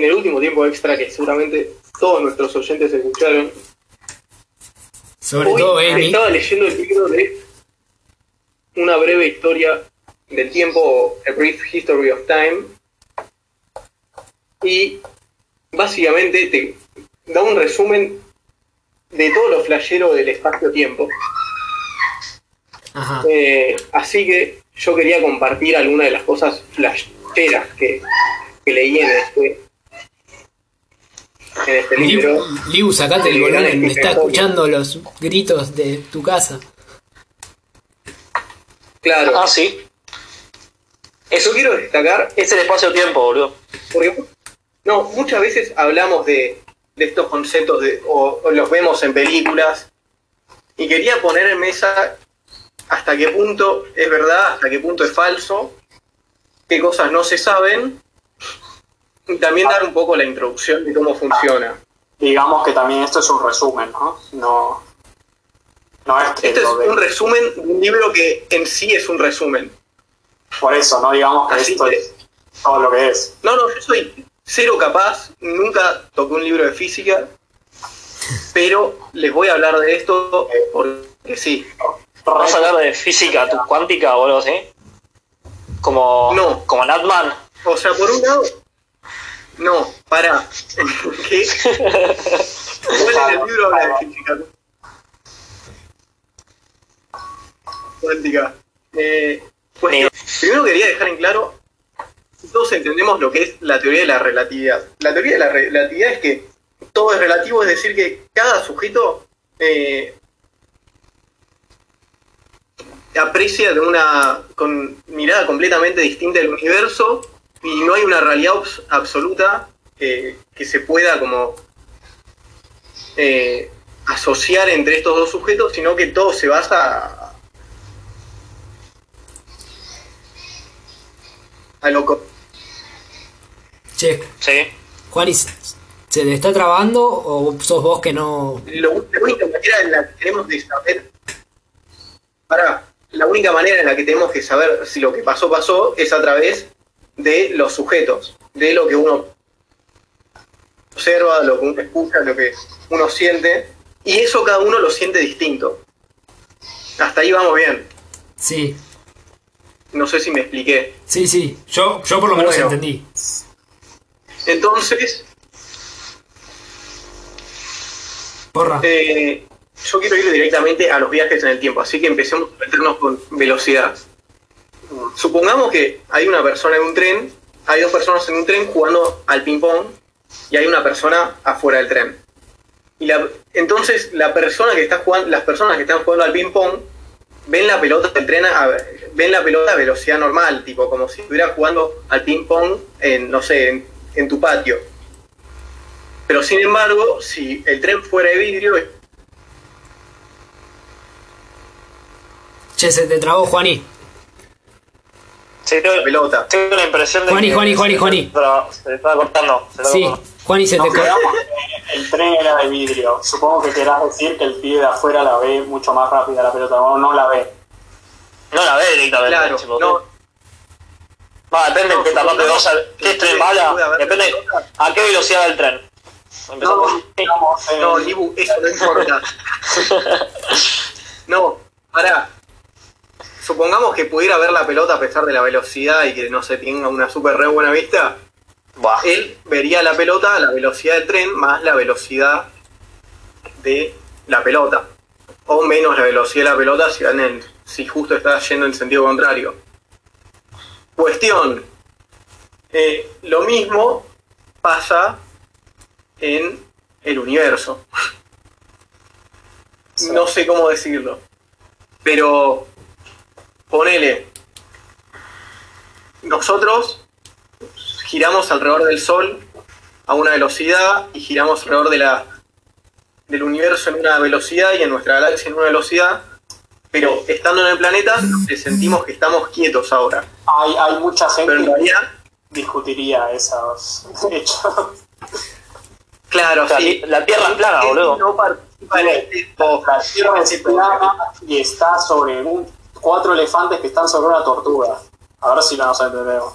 en el último tiempo extra que seguramente todos nuestros oyentes escucharon. Sobre Hoy todo estaba leyendo el libro de Una breve historia del tiempo, A Brief History of Time, y básicamente te da un resumen de todo lo flashero del espacio-tiempo. Eh, así que yo quería compartir algunas de las cosas flasheras que, que leí en este, en este Liu, libro. Liu, sacate el volumen, me está escuchando los gritos de tu casa. Claro, Ah, sí. yo quiero destacar, Es el espacio-tiempo, boludo. porque no, muchas veces hablamos de, de estos conceptos de, o, o los vemos en películas, y quería poner en mesa hasta qué punto es verdad, hasta qué punto es falso, qué cosas no se saben, también dar un poco la introducción de cómo funciona. Digamos que también esto es un resumen, ¿no? No, no es que Este es de- un resumen de un libro que en sí es un resumen. por eso, no digamos que Así esto que- es todo lo que es. No, no, yo soy cero capaz, nunca toqué un libro de física, pero les voy a hablar de esto porque sí. ¿Vas a hablar de física tu- cuántica o algo así? Como, No. como Natman. O sea, por un lado, no, para. ¿Qué? ¿Cuál en el libro habla de física? Cuántica. Eh, cuestión. Primero quería dejar en claro, todos entendemos lo que es la teoría de la relatividad. La teoría de la relatividad es que todo es relativo, es decir, que cada sujeto eh, aprecia de una con mirada completamente distinta del universo y no hay una realidad abs- absoluta eh, que se pueda como eh, asociar entre estos dos sujetos, sino que todo se basa a, a lo co- Che, Sí. Juanis, ¿se te está trabando o sos vos que no...? lo- la única manera en la que tenemos de saber para la única manera en la que tenemos que saber si lo que pasó pasó es a través de los sujetos, de lo que uno observa, lo que uno escucha, lo que uno siente, y eso cada uno lo siente distinto. Hasta ahí vamos bien. Sí, No sé si me expliqué. sí, sí. Yo, yo por lo menos Bueno. entendí. Entonces, Porra. eh, yo quiero ir directamente a los viajes en el tiempo, así que empecemos a meternos con velocidad. Supongamos que hay una persona en un tren, hay dos personas en un tren jugando al ping-pong y hay una persona afuera del tren. Y la- entonces la persona que está jugando, las personas que están jugando al ping-pong ven la pelota del tren a, ven la pelota a velocidad normal, tipo como si estuviera jugando al ping-pong en, no sé, en, en tu patio. Pero sin embargo, si el tren fuera de vidrio, Che, se te trabó, Juani. Sí, tengo, la pelota. tengo la impresión de Juani, que Juani, Juani, se- Juani. Se está cortando. Se está Sí, cortando. Juani, se te... Nos co- quedamos que el tren era de vidrio. Supongo que querás decir que el pibe de afuera la ve mucho más rápida la pelota, o no la ve. No la ve directamente. Claro, tipo, no, Va, depende No, de qué vas a... que ¿Qué el tren haber Depende a qué velocidad va el tren. Empezamos. No, no, Libu, eso no importa. No, pará. Supongamos que pudiera ver la pelota a pesar de la velocidad y que no se tenga una super re buena vista. Buah. Él vería la pelota a la velocidad del tren más la velocidad de la pelota. O menos la velocidad de la pelota si justo está yendo en sentido contrario. Cuestión. Eh, lo mismo pasa en el universo. No sé cómo decirlo. Pero ponele. Nosotros giramos alrededor del Sol a una velocidad y giramos alrededor de la, del universo en una velocidad y en nuestra galaxia en una velocidad. Pero estando en el planeta, sentimos que estamos quietos ahora. hay, hay mucha Pero en gente que realidad, discutiría esos hechos. claro, O sea, sí. la Tierra es plana, boludo. No participa en esto. La Tierra es plana y está sobre un, cuatro elefantes que están sobre una tortuga. A ver si nos entendemos.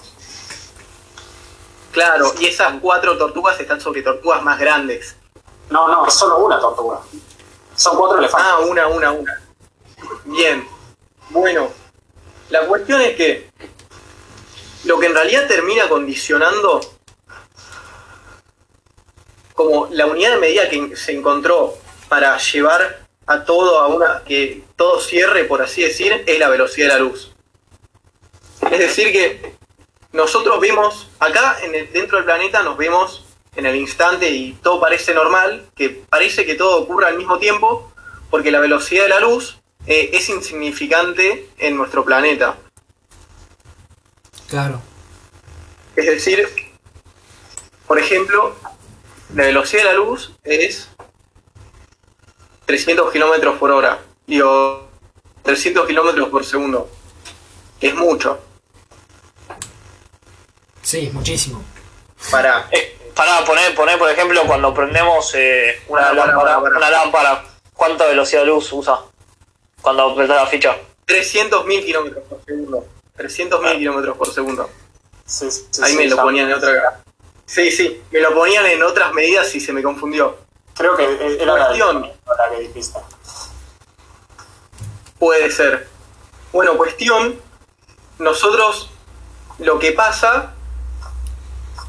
Claro, y esas cuatro tortugas están sobre tortugas más grandes. No, no, es solo una tortuga. Son cuatro elefantes. Ah, una, una, una. Bien. Bueno, la cuestión es que lo que en realidad termina condicionando como la unidad de medida que se encontró para llevar a todo a una que todo cierre, por así decir, es la velocidad de la luz. Es decir que nosotros vemos acá en el, dentro del planeta nos vemos en el instante y todo parece normal, que parece que todo ocurre al mismo tiempo, porque la velocidad de la luz eh, es insignificante en nuestro planeta. Claro. Es decir, por ejemplo, la velocidad de la luz es 300 kilómetros por hora, digo, 300 kilómetros por segundo, que es mucho. Sí, muchísimo. Para, Eh, para poner, poner, por ejemplo, cuando prendemos eh, una, lámpara, una ¿cuánta velocidad de luz usa? Cuando apretás la ficha. 300.000 kilómetros por segundo. 300.000 kilómetros por segundo. Sí, sí, sí, Ahí sí, me lo ponían en otra. Sí, sí, me lo ponían en otras medidas y se me confundió. Creo que era la, Cuestión. la que dijiste. Puede ser. Bueno, cuestión, nosotros lo que pasa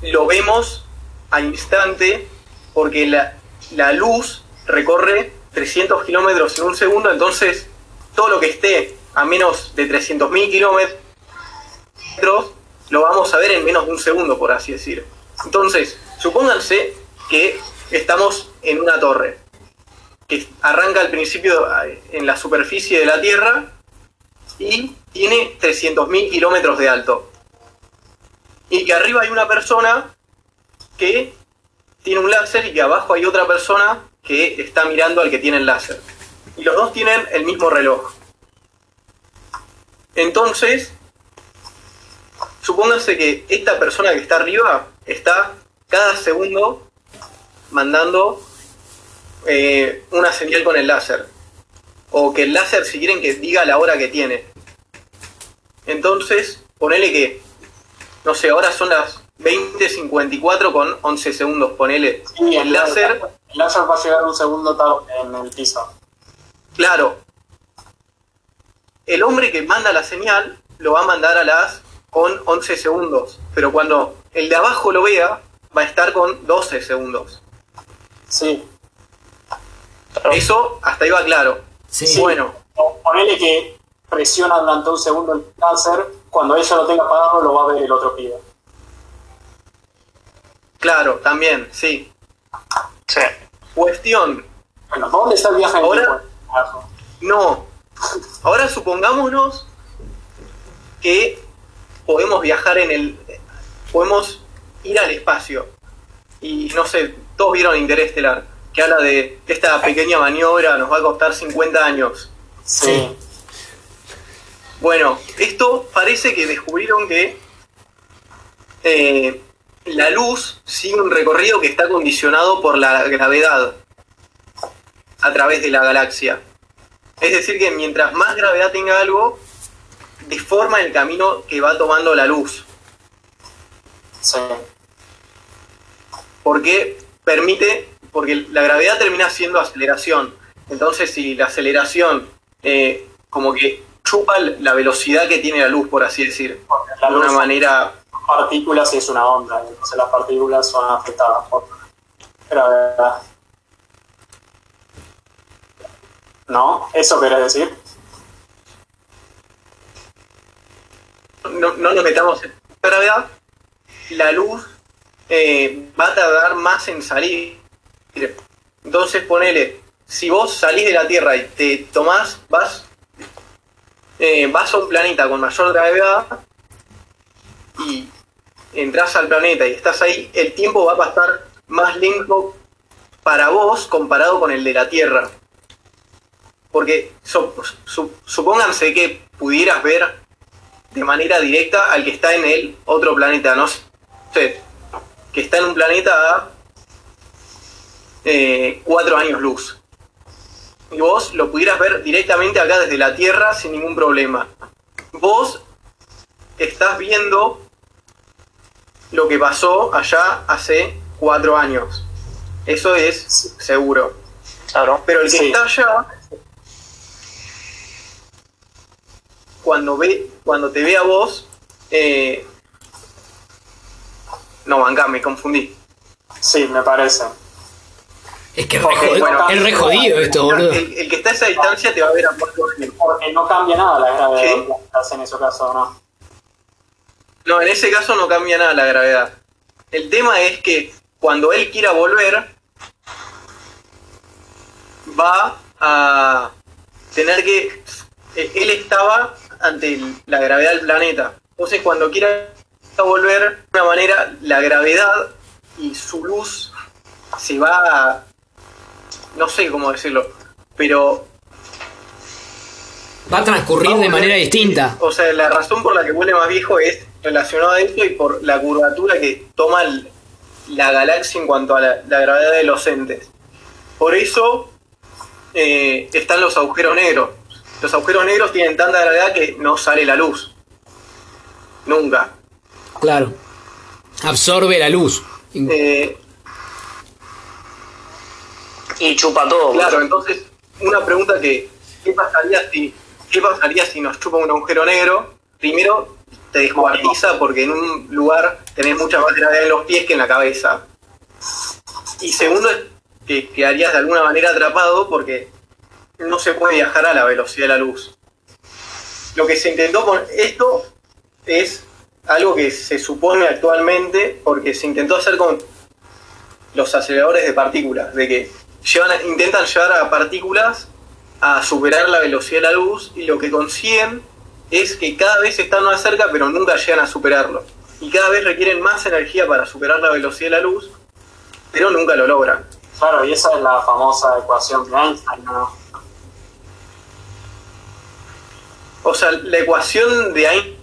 lo vemos al instante porque la, la luz recorre 300 kilómetros en un segundo, entonces todo lo que esté a menos de 300.000 kilómetros lo vamos a ver en menos de un segundo, por así decir. Entonces, supónganse que estamos en una torre que arranca al principio eh, en la superficie de la Tierra y tiene 300.000 kilómetros de alto. Y que arriba hay una persona que tiene un láser y que abajo hay otra persona que está mirando al que tiene el láser. Y los dos tienen el mismo reloj. Entonces, supónganse que esta persona que está arriba está cada segundo mandando eh, una señal con el láser. O que el láser, si quieren, que diga la hora que tiene. Entonces, ponele que, no sé, ahora son las 20.54 con 11 segundos, ponele. Sí, el láser, El láser va a llegar un segundo tarde en el piso. claro. El hombre que manda la señal lo va a mandar a las con 11 segundos. Pero cuando el de abajo lo vea, va a estar con 12 segundos. Sí. Eso hasta ahí va claro. Sí. Bueno, Ponele que presiona durante un segundo el láser, cuando ella lo tenga apagado lo va a ver el otro pibe. claro, también, sí. Sí. Cuestión, Bueno, ¿dónde está el viaje en el Ahora-? Carajo. No. Ahora supongámonos que podemos viajar en el. Podemos ir al espacio. Y no sé, todos vieron Interestelar, que habla de esta pequeña maniobra nos va a costar 50 años. Sí. Bueno, esto parece que descubrieron que eh, la luz sigue un recorrido que está condicionado por la gravedad a través de la galaxia. Es decir, que mientras más gravedad tenga algo, deforma el camino que va tomando la luz. Sí. Porque permite, porque la gravedad termina siendo aceleración. Entonces, si la aceleración eh, como que chupa la velocidad que tiene la luz, por así decir, la de una manera partículas es una onda, entonces las partículas son afectadas por gravedad. ¿No? ¿Eso querés decir? no, no nos metamos en gravedad, la luz eh, va a tardar más en salir. Entonces ponele, si vos salís de la Tierra y te tomás, vas, eh, vas a un planeta con mayor gravedad y entras al planeta y estás ahí, el tiempo va a pasar más lento para vos comparado con el de la Tierra. Porque supónganse que pudieras ver de manera directa al que está en el otro planeta, no sé, que está en un planeta a eh, cuatro años luz. Y vos lo pudieras ver directamente acá desde la Tierra sin ningún problema. Vos estás viendo lo que pasó allá hace cuatro años. Eso es seguro. Claro. Pero el que Sí. está allá, cuando ve, cuando te ve a vos, eh, no, banca, me confundí. Sí, me parece. Es que es Porque, re, jodido- bueno, es re jodido esto, boludo. El, el que está a esa distancia te va a ver a años. Porque no cambia nada la gravedad planeta en ese caso, ¿no? No, en ese caso no cambia nada la gravedad. El tema es que cuando él quiera volver, va a tener que... eh, Él estaba ante la gravedad del planeta. Entonces cuando quiera volver, de una manera, la gravedad y su luz se va a... No sé cómo decirlo, pero Va a transcurrir de manera distinta. O sea, la razón por la que vuelve más viejo es relacionada a esto y por la curvatura que toma el- la galaxia en cuanto a la, la gravedad de los entes. Por eso eh, están los agujeros negros. Los agujeros negros tienen tanta gravedad que no sale la luz. Nunca. Claro. Absorbe la luz. Eh, Y chupa todo. Claro, entonces, una pregunta que, ¿qué pasaría si, qué pasaría si nos chupa un agujero negro? Primero, te descuartiza porque en un lugar tenés mucha más gravedad en los pies que en la cabeza. Y segundo, que quedarías de alguna manera atrapado porque no se puede viajar a la velocidad de la luz. Lo que se intentó con esto es algo que se supone actualmente porque se intentó hacer con los aceleradores de partículas, de que llevan intentan llevar a partículas a superar la velocidad de la luz y lo que consiguen es que cada vez están más cerca pero nunca llegan a superarlo. Y cada vez requieren más energía para superar la velocidad de la luz, pero nunca lo logran. Claro, y esa es la famosa ecuación de Einstein, ¿no? O sea, la ecuación de Ein-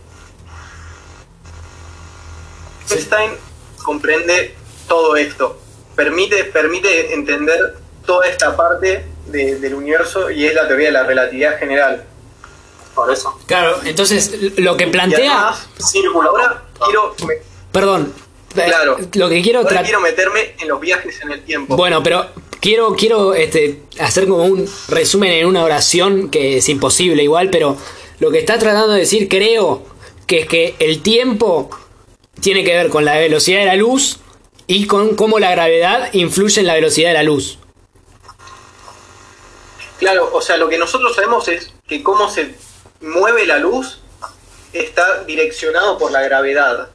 Einstein comprende todo esto. Permite, permite entender toda esta parte de- del universo y es la teoría de la relatividad general. Por eso. Claro, entonces lo que plantea. además, Círculo. ahora quiero, Perdón. Claro. Lo que quiero ahora tratar. quiero meterme en los viajes en el tiempo. Bueno, pero quiero, quiero este, hacer como un resumen en una oración que es imposible igual, pero lo que está tratando de decir creo que es que el tiempo tiene que ver con la velocidad de la luz y con cómo la gravedad influye en la velocidad de la luz. Claro, o sea, lo que nosotros sabemos es que cómo se mueve la luz está direccionado por la gravedad,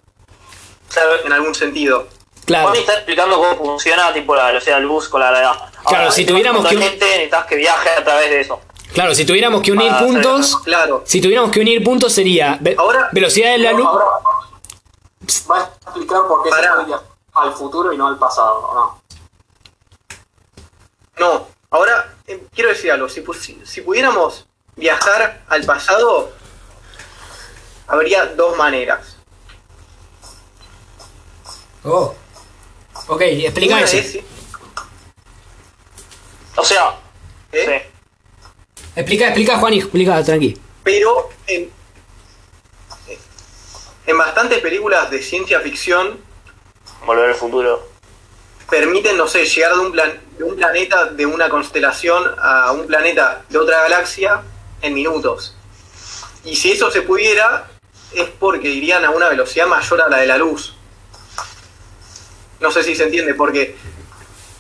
Claro, en algún sentido. Claro. Está explicando cómo funciona tipo la velocidad de la luz con la gravedad. Claro, si tuviéramos que un- Actualmente necesitas que viaje a través de eso. Claro, si tuviéramos que unir Ah, puntos, Claro. si tuviéramos que unir puntos sería ve- Ahora- velocidad de la luz. Ahora va a explicar por qué Pará. se puede al futuro y no al pasado, ¿o ¿no? No, ahora eh, quiero decir algo. Si, pu- si- si pudiéramos viajar al pasado, habría dos maneras. Oh. Ok, explica eso. es, O sea, ¿eh? sí. Explica, explica, Juan, y explica, tranqui. pero en, en bastantes películas de ciencia ficción Volver al futuro. permiten, no sé, llegar de un, plan, de un planeta de una constelación a un planeta de otra galaxia en minutos. Y si eso se pudiera, es porque irían a una velocidad mayor a la de la luz. No sé si se entiende, porque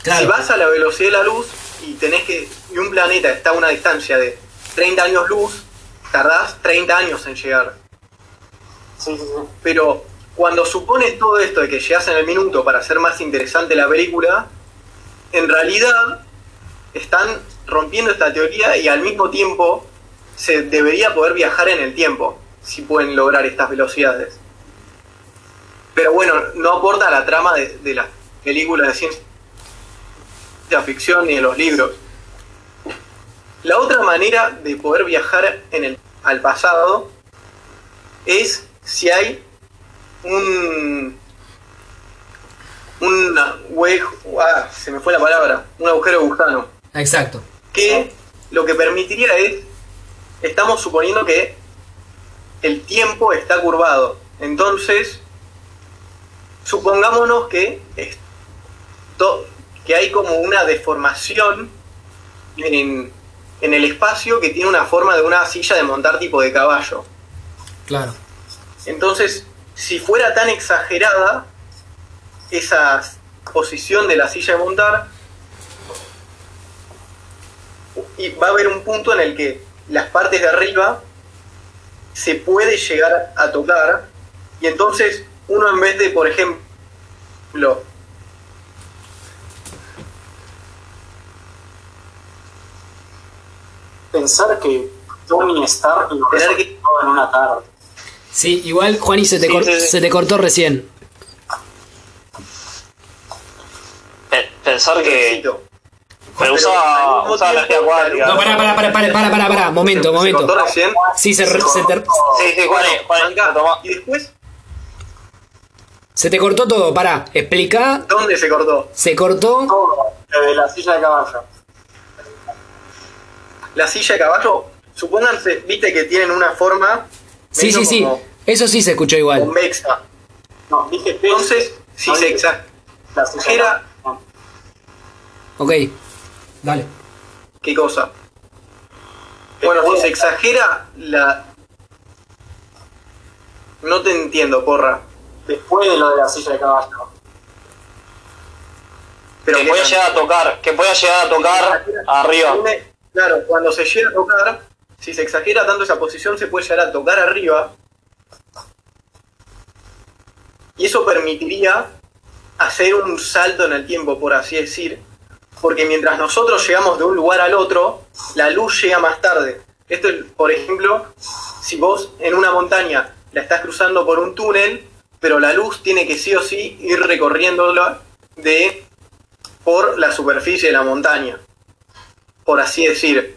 si vas a la velocidad de la luz y tenés que. y un planeta está a una distancia de 30 años luz, tardás 30 años en llegar. Sí, sí, sí. Pero cuando supones todo esto de que llegas en el minuto para hacer más interesante la película, en realidad están rompiendo esta teoría y al mismo tiempo se debería poder viajar en el tiempo si pueden lograr estas velocidades. Pero bueno, no aporta la trama de, de las películas de ciencia ficción ni de los libros. La otra manera de poder viajar en el, al pasado es si hay un un hue- ah, se me fue la palabra, un agujero de gusano, Exacto. que lo que permitiría es, estamos suponiendo que el tiempo está curvado, entonces supongámonos que, esto, que hay como una deformación en, en el espacio que tiene una forma de una silla de montar tipo de caballo. Claro. Entonces, si fuera tan exagerada esa posición de la silla de montar, y va a haber un punto en el que las partes de arriba se puede llegar a tocar, y entonces uno en vez de, por ejemplo, Pensar que Tony Stark lo que- en una tarde. Sí, igual, Juani, se te, Sí, cor- sí, sí. se te cortó recién. Pensar que. necesito. Pero Pero usa, al mismo usa energía cuántica. No, pará, pará, pará, pará, pará, pará, pará, momento, ¿Se momento. cortó recién? Sí, se, re- se te, Sí, sí, Juan, Juan, Acá. toma. Y después, se te cortó todo, pará. Explica, ¿dónde se cortó? se cortó. Todo, la silla de caballo. La silla de caballo, supónganse, viste que tienen una forma Sí, sí, sí. Eso sí se escuchó igual. convexa. No, dije. Entonces, si No se exagera, la silla de era- caballo. Ok. Dale. ¿qué cosa? Bueno, si se exagera la... No te entiendo, porra. Después de lo de la silla de caballo. Pero que pueda llegar a tocar, que pueda llegar a tocar arriba. Claro, cuando se llega a tocar, si se exagera tanto esa posición, se puede llegar a tocar arriba. Y eso permitiría hacer un salto en el tiempo, por así decir. Porque mientras nosotros llegamos de un lugar al otro, la luz llega más tarde. Esto, es, por ejemplo, si vos en una montaña la estás cruzando por un túnel, pero la luz tiene que sí o sí ir recorriéndola de por la superficie de la montaña por así decir.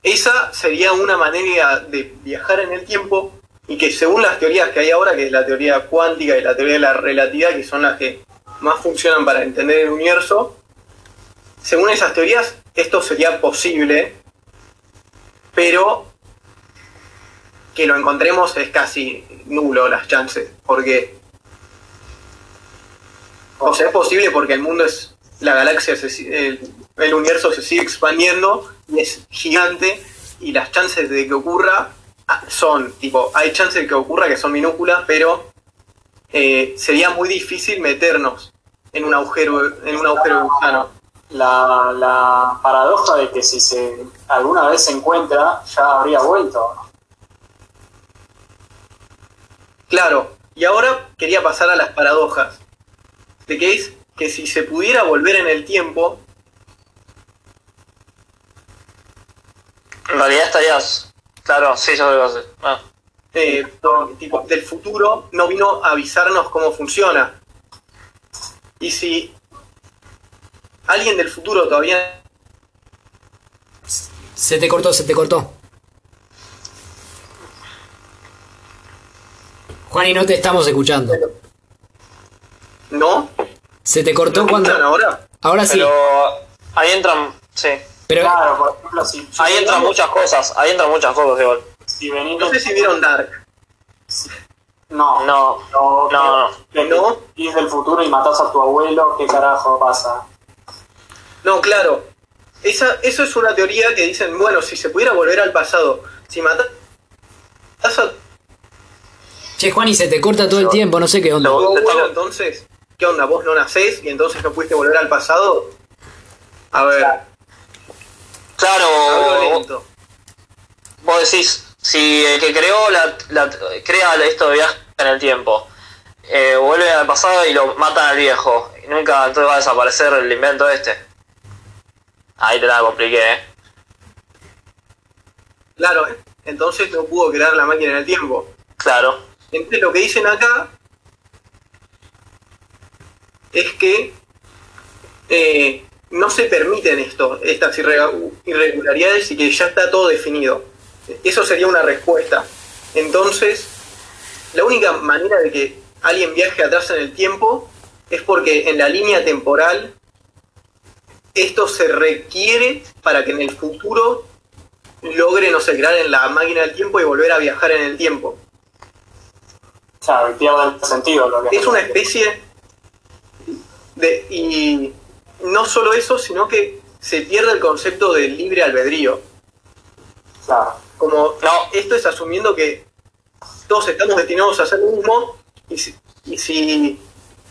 Esa sería una manera de viajar en el tiempo y que según las teorías que hay ahora, que es la teoría cuántica y la teoría de la relatividad, que son las que más funcionan para entender el universo, según esas teorías esto sería posible, pero que lo encontremos es casi nulo las chances, porque... O sea, es posible porque el mundo es... La galaxia, se el, el universo se sigue expandiendo y es gigante y las chances de que ocurra ah, son, tipo, hay chances de que ocurra que son minúsculas, pero eh, sería muy difícil meternos en un agujero, en un agujero gusano. La, la paradoja de que si se alguna vez se encuentra, ya habría vuelto. Claro, y ahora quería pasar a las paradojas. De que es que si se pudiera volver en el tiempo, En realidad estarías. Claro, sí, yo lo sé. Ah. eh, tipo, del futuro no vino a avisarnos cómo funciona. Y si alguien del futuro todavía Se te cortó, se te cortó. Juani, no te estamos escuchando. no, Se te cortó ¿no cuando. ahora, Ahora sí. Pero ahí entran. Sí. Pero Claro, por ejemplo, si, Ahí entran muchas cosas. Ahí entran muchas cosas igual. si venís no sé si vieron Dark. No, No. no, No, no. Ir del futuro y matás a tu abuelo, ¿qué carajo pasa? No, claro. Esa, eso es una teoría que dicen, bueno, si se pudiera volver al pasado, si matás a Che, Juani, se te corta todo el tiempo, no sé qué onda. estamos- entonces, ¿qué onda? ¿Vos no nacés y entonces no pudiste volver al pasado? A ver, Claro, lento. vos decís, si el que creó la, la- crea esto de viaje en el tiempo, eh, vuelve al pasado y lo matan al viejo, y nunca entonces va a desaparecer el invento este. Ahí te la compliqué, eh. Claro, entonces no pudo crear la máquina en el tiempo. Claro. Entonces lo que dicen acá es que eh, no se permiten esto, estas irregularidades y que ya está todo definido. Eso sería una respuesta. Entonces, la única manera de que alguien viaje atrás en el tiempo es porque en la línea temporal esto se requiere para que en el futuro logre, no sé, crear en la máquina del tiempo y volver a viajar en el tiempo. Claro, pierde el sentido lo que Es una especie De, y no solo eso, sino que se pierde el concepto del libre albedrío. Claro. Como No. esto es asumiendo que todos estamos destinados a hacer lo mismo y si, y si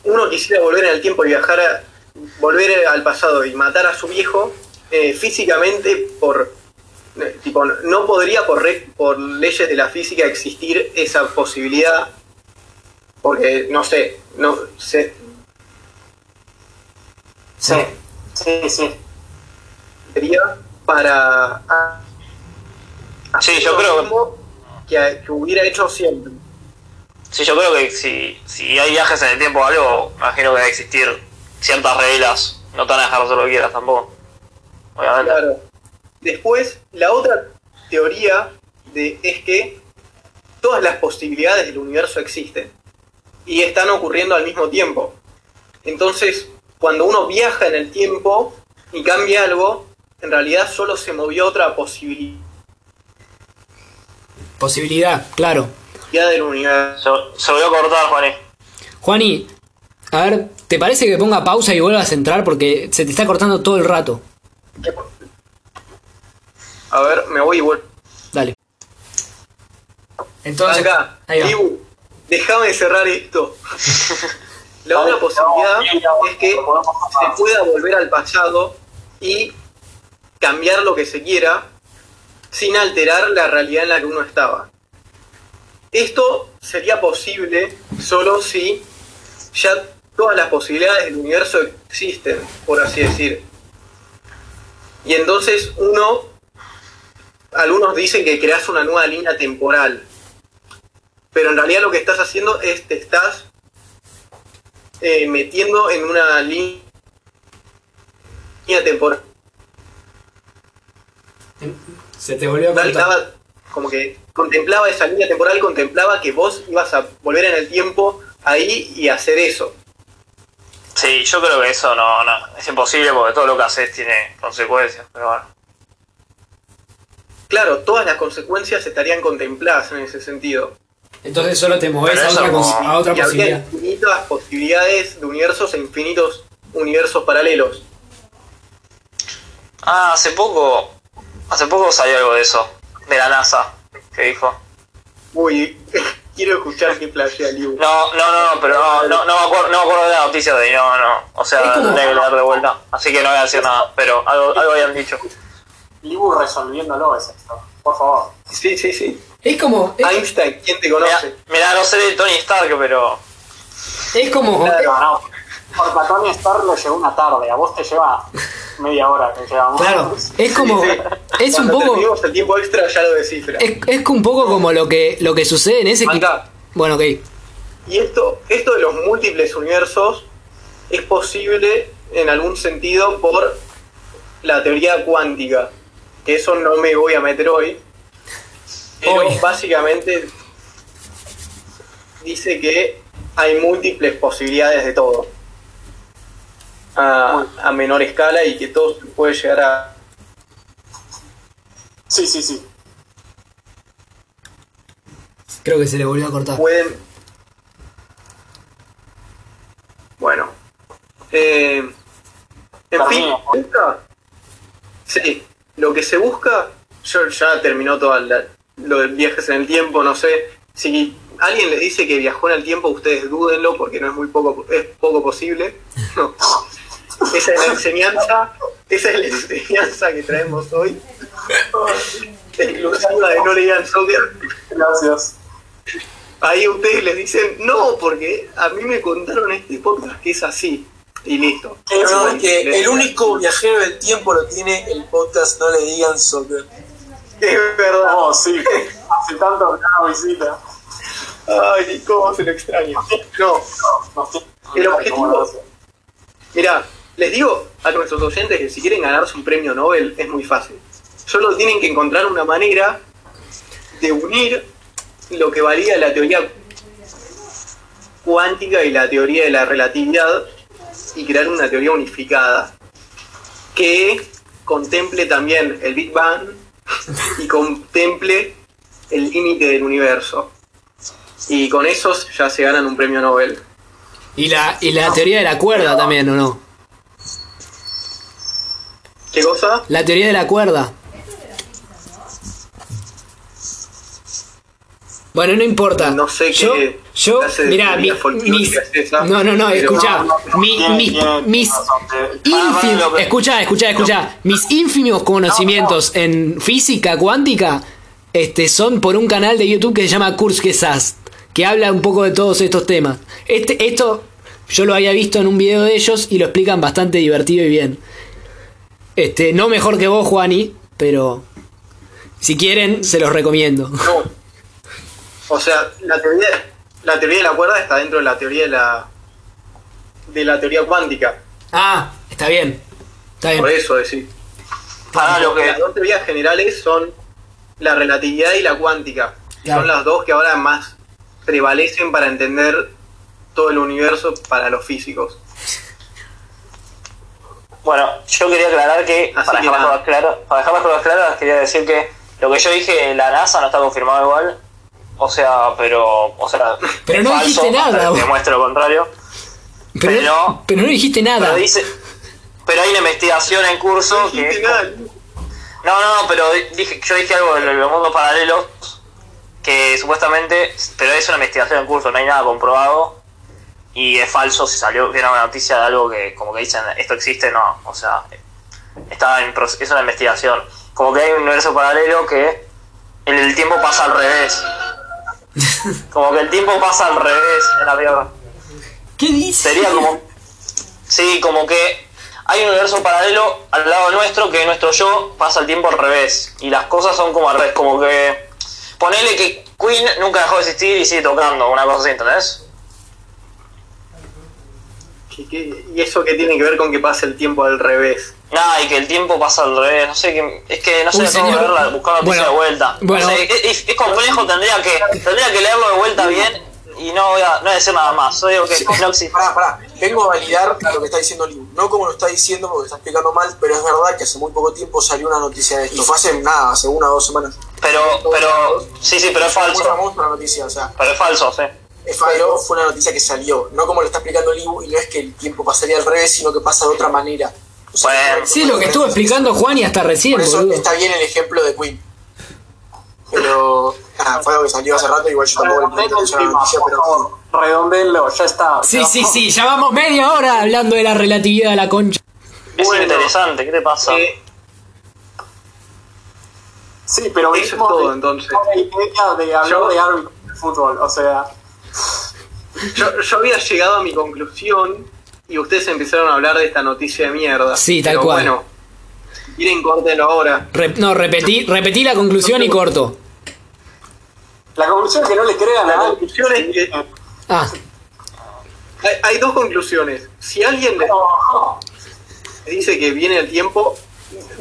uno quisiera volver en el tiempo y viajar a, volver al pasado y matar a su viejo eh, físicamente por eh, tipo no podría por, re- por leyes de la física existir esa posibilidad porque no sé no sé Sí, sí, sí. sería para a- Sí, yo creo- que, que hubiera hecho siempre Sí, yo creo que si, si hay viajes en el tiempo o algo, imagino que debe existir ciertas reglas. No te van a dejar hacer lo que quieras tampoco. Obviamente. Claro. Después, la otra teoría de, es que todas las posibilidades del universo existen y están ocurriendo al mismo tiempo. Entonces, cuando uno viaja en el tiempo y cambia algo, en realidad solo se movió otra posibilidad Posibilidad, claro. del universo. Se, se lo voy a cortar, Juaní. Juani, a ver, ¿te parece que ponga pausa y vuelvas a entrar? Porque se te está cortando todo el rato. A ver, me voy y vuelvo. Dale. Entonces, Acá, ahí va. Ibu, déjame cerrar esto. La otra posibilidad es que se pueda volver al pasado y cambiar lo que se quiera sin alterar la realidad en la que uno estaba. Esto sería posible solo si ya todas las posibilidades del universo existen, por así decir. Y entonces uno, algunos dicen que creas una nueva línea temporal, pero en realidad lo que estás haciendo es te estás eh, metiendo en una línea temporal. Se te volvió a cortar. Estaba como que contemplaba esa línea temporal, contemplaba que vos ibas a volver en el tiempo ahí y hacer eso. Sí, yo creo que eso no, no. Es imposible porque todo lo que haces tiene consecuencias. Pero bueno. Claro, todas las consecuencias estarían contempladas en ese sentido. Entonces solo te moves a otra, cos- a otra y habría posibilidad. infinitas posibilidades de universos e infinitos universos paralelos. Ah, hace poco. Hace poco salió algo de eso. De la NASA. Que dijo. Uy, quiero escuchar qué flashea Liu. No, no, no, no, pero no, no, no me acuerdo, no me acuerdo de la noticia de no, no. O sea, tendría que leer de vuelta. Así que no voy a decir nada. Pero algo, algo habían dicho. Libu resolviéndolo es esto. Por favor. Sí, sí, sí. Es como, es, Einstein, ¿quién te conoce? mirá, no sé de Tony Stark, pero. es como, no. Porque a Tony Stark le llegó una tarde. A vos te lleva media hora que llevamos. claro, es como, Sí, sí. es un poco, el tiempo extra ya lo descifra. es, es un poco como lo que, lo que sucede en ese que, Acá. bueno, ok, Y esto, esto de los múltiples universos es posible en algún sentido por la teoría cuántica. Que eso no me voy a meter hoy. Pero Hoy. básicamente dice que hay múltiples posibilidades de todo. A, a menor escala y que todo puede llegar a, Sí, sí, sí. creo que se le volvió a cortar. pueden. Bueno. Eh, en fin, busca- sí, lo que se busca, yo ya terminó todo lo de viajes en el tiempo, no sé. Si alguien les dice que viajó en el tiempo, ustedes dúdenlo porque no es muy poco, es poco posible. No. Esa es la enseñanza, esa es la enseñanza que traemos hoy. Exclusiva de no leían soccer. Gracias. Ahí ustedes les dicen, no, porque a mí me contaron este podcast que es así. Y listo. No, es que el único viajero del tiempo lo tiene el podcast No le digan soccer. Es verdad. Oh, sí. Hace tanto que no visita. Ay, cómo se lo extraño. No, El objetivo- mirá, les digo a nuestros oyentes que si quieren ganarse un premio Nobel es muy fácil. Solo tienen que encontrar una manera de unir lo que valía la teoría cuántica y la teoría de la relatividad y crear una teoría unificada que contemple también el Big Bang y contemple el límite del universo. Y con esos ya se ganan un premio Nobel. Y la, y la teoría de la cuerda también, ¿o no? ¿Qué cosa? La teoría de la cuerda. Bueno, no importa. No sé qué yo, yo clase de mirá, mi- mis, esa, no, no, no, mi- Tiene- mis, mis eh, ínfimos, escuchá, escuchá, escuchá, mis ínfimos conocimientos en física cuántica, este, son por un canal de YouTube que se llama Kurzgesagt, que habla un poco de todos estos temas. Este, esto yo lo había visto en un video de ellos y lo explican bastante divertido y bien. Este, no mejor que vos, Juani, pero si quieren, se los recomiendo. No. O sea, la teoría, la teoría de la cuerda está dentro de la teoría de la de la teoría cuántica. Ah, está bien. Está Por bien. eso decir. Para lo que. Las dos teorías generales son la relatividad y la cuántica. Claro. Son las dos que ahora más prevalecen para entender todo el universo para los físicos. Bueno, yo quería aclarar que, Así para que dejar, las claras, para dejar las cosas claras, quería decir que lo que yo dije, la NASA no está confirmado igual. O sea, pero. O sea, Pero no falso, dijiste nada. Demuestre lo contrario. Pero, pero- pero no dijiste nada. Pero dice. Pero hay una investigación en curso No que. dijiste nada. No, no, no, pero dije, yo dije algo de los mundos paralelos que supuestamente, pero es una investigación en curso, no hay nada comprobado y es falso si salió viene una noticia de algo que como que dicen esto existe, no, o sea, está en es una investigación, como que hay un universo paralelo que el, el tiempo pasa al revés, como que el tiempo pasa al revés en la Tierra. ¿Qué dice? Sería como. Sí, como que hay un universo paralelo al lado nuestro que nuestro yo pasa el tiempo al revés. Y las cosas son como al revés. Como que. Ponele que Queen nunca dejó de existir y sigue tocando, una cosa así, ¿entendés? ¿Qué- qué- ¿Y eso qué tiene que ver con que pase el tiempo al revés? Nada, y que el tiempo pasa al revés. No sé, que, es que no sé, de verla, buscar la noticia Bueno, de vuelta. No sé, es, complejo, tendría que, tendría que leerlo de vuelta bien y no voy a, no voy a decir nada más. Yo digo que no existe. Pará, pará. Vengo a validar lo que está diciendo Liu. No como lo está diciendo porque está explicando mal, pero es verdad que hace muy poco tiempo salió una noticia de esto. Fue hace nada, hace una o dos semanas. Pero, pero, sí, sí, pero es muy falso. famosa la noticia, o sea, Pero es falso, sí. Pero fue una noticia que salió. No como lo está explicando Liu, y no es que el tiempo pasaría al revés, sino que pasa de otra manera. O sea, Bueno. Sí, lo que estuvo explicando Juan y hasta recién, Por eso boludo. está bien el ejemplo de Queen. Pero, nada, fue algo que salió hace rato, igual yo tampoco la noticia, por pero... favor. Redondeenlo, ya está. Sí, Ya. sí, sí, llevamos media hora hablando de la relatividad de la concha. Es Bueno. interesante, ¿qué te pasa? Eh, Sí, pero Eso es todo, de- entonces. una idea de hablar Yo- de árbitro de fútbol, o sea... yo, yo había llegado a mi conclusión y ustedes empezaron a hablar de esta noticia de mierda. Sí, tal Pero cual. Bueno, si quieren córtenlo ahora. Re- no, repetí, repetí la conclusión y corto. La conclusión es que no le crean La a alguien. conclusión es que Ah, hay, hay dos conclusiones. Si alguien les No, dice que viene el tiempo,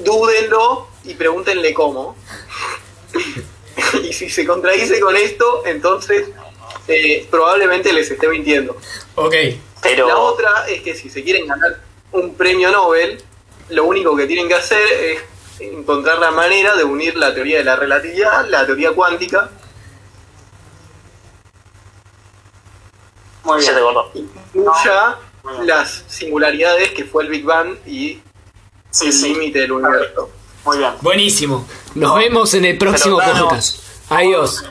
dúdenlo y pregúntenle cómo. y si se contradice con esto, entonces eh, probablemente les esté mintiendo. ok. Pero La otra es que si se quieren ganar un premio Nobel, lo único que tienen que hacer es encontrar la manera de unir la teoría de la relatividad, la teoría cuántica, muy se te bien. cortó. incluya las singularidades que fue el Big Bang y Sí, el sí, límite del universo. muy bien. Buenísimo. Nos vemos en el próximo Pero podcast. Adiós.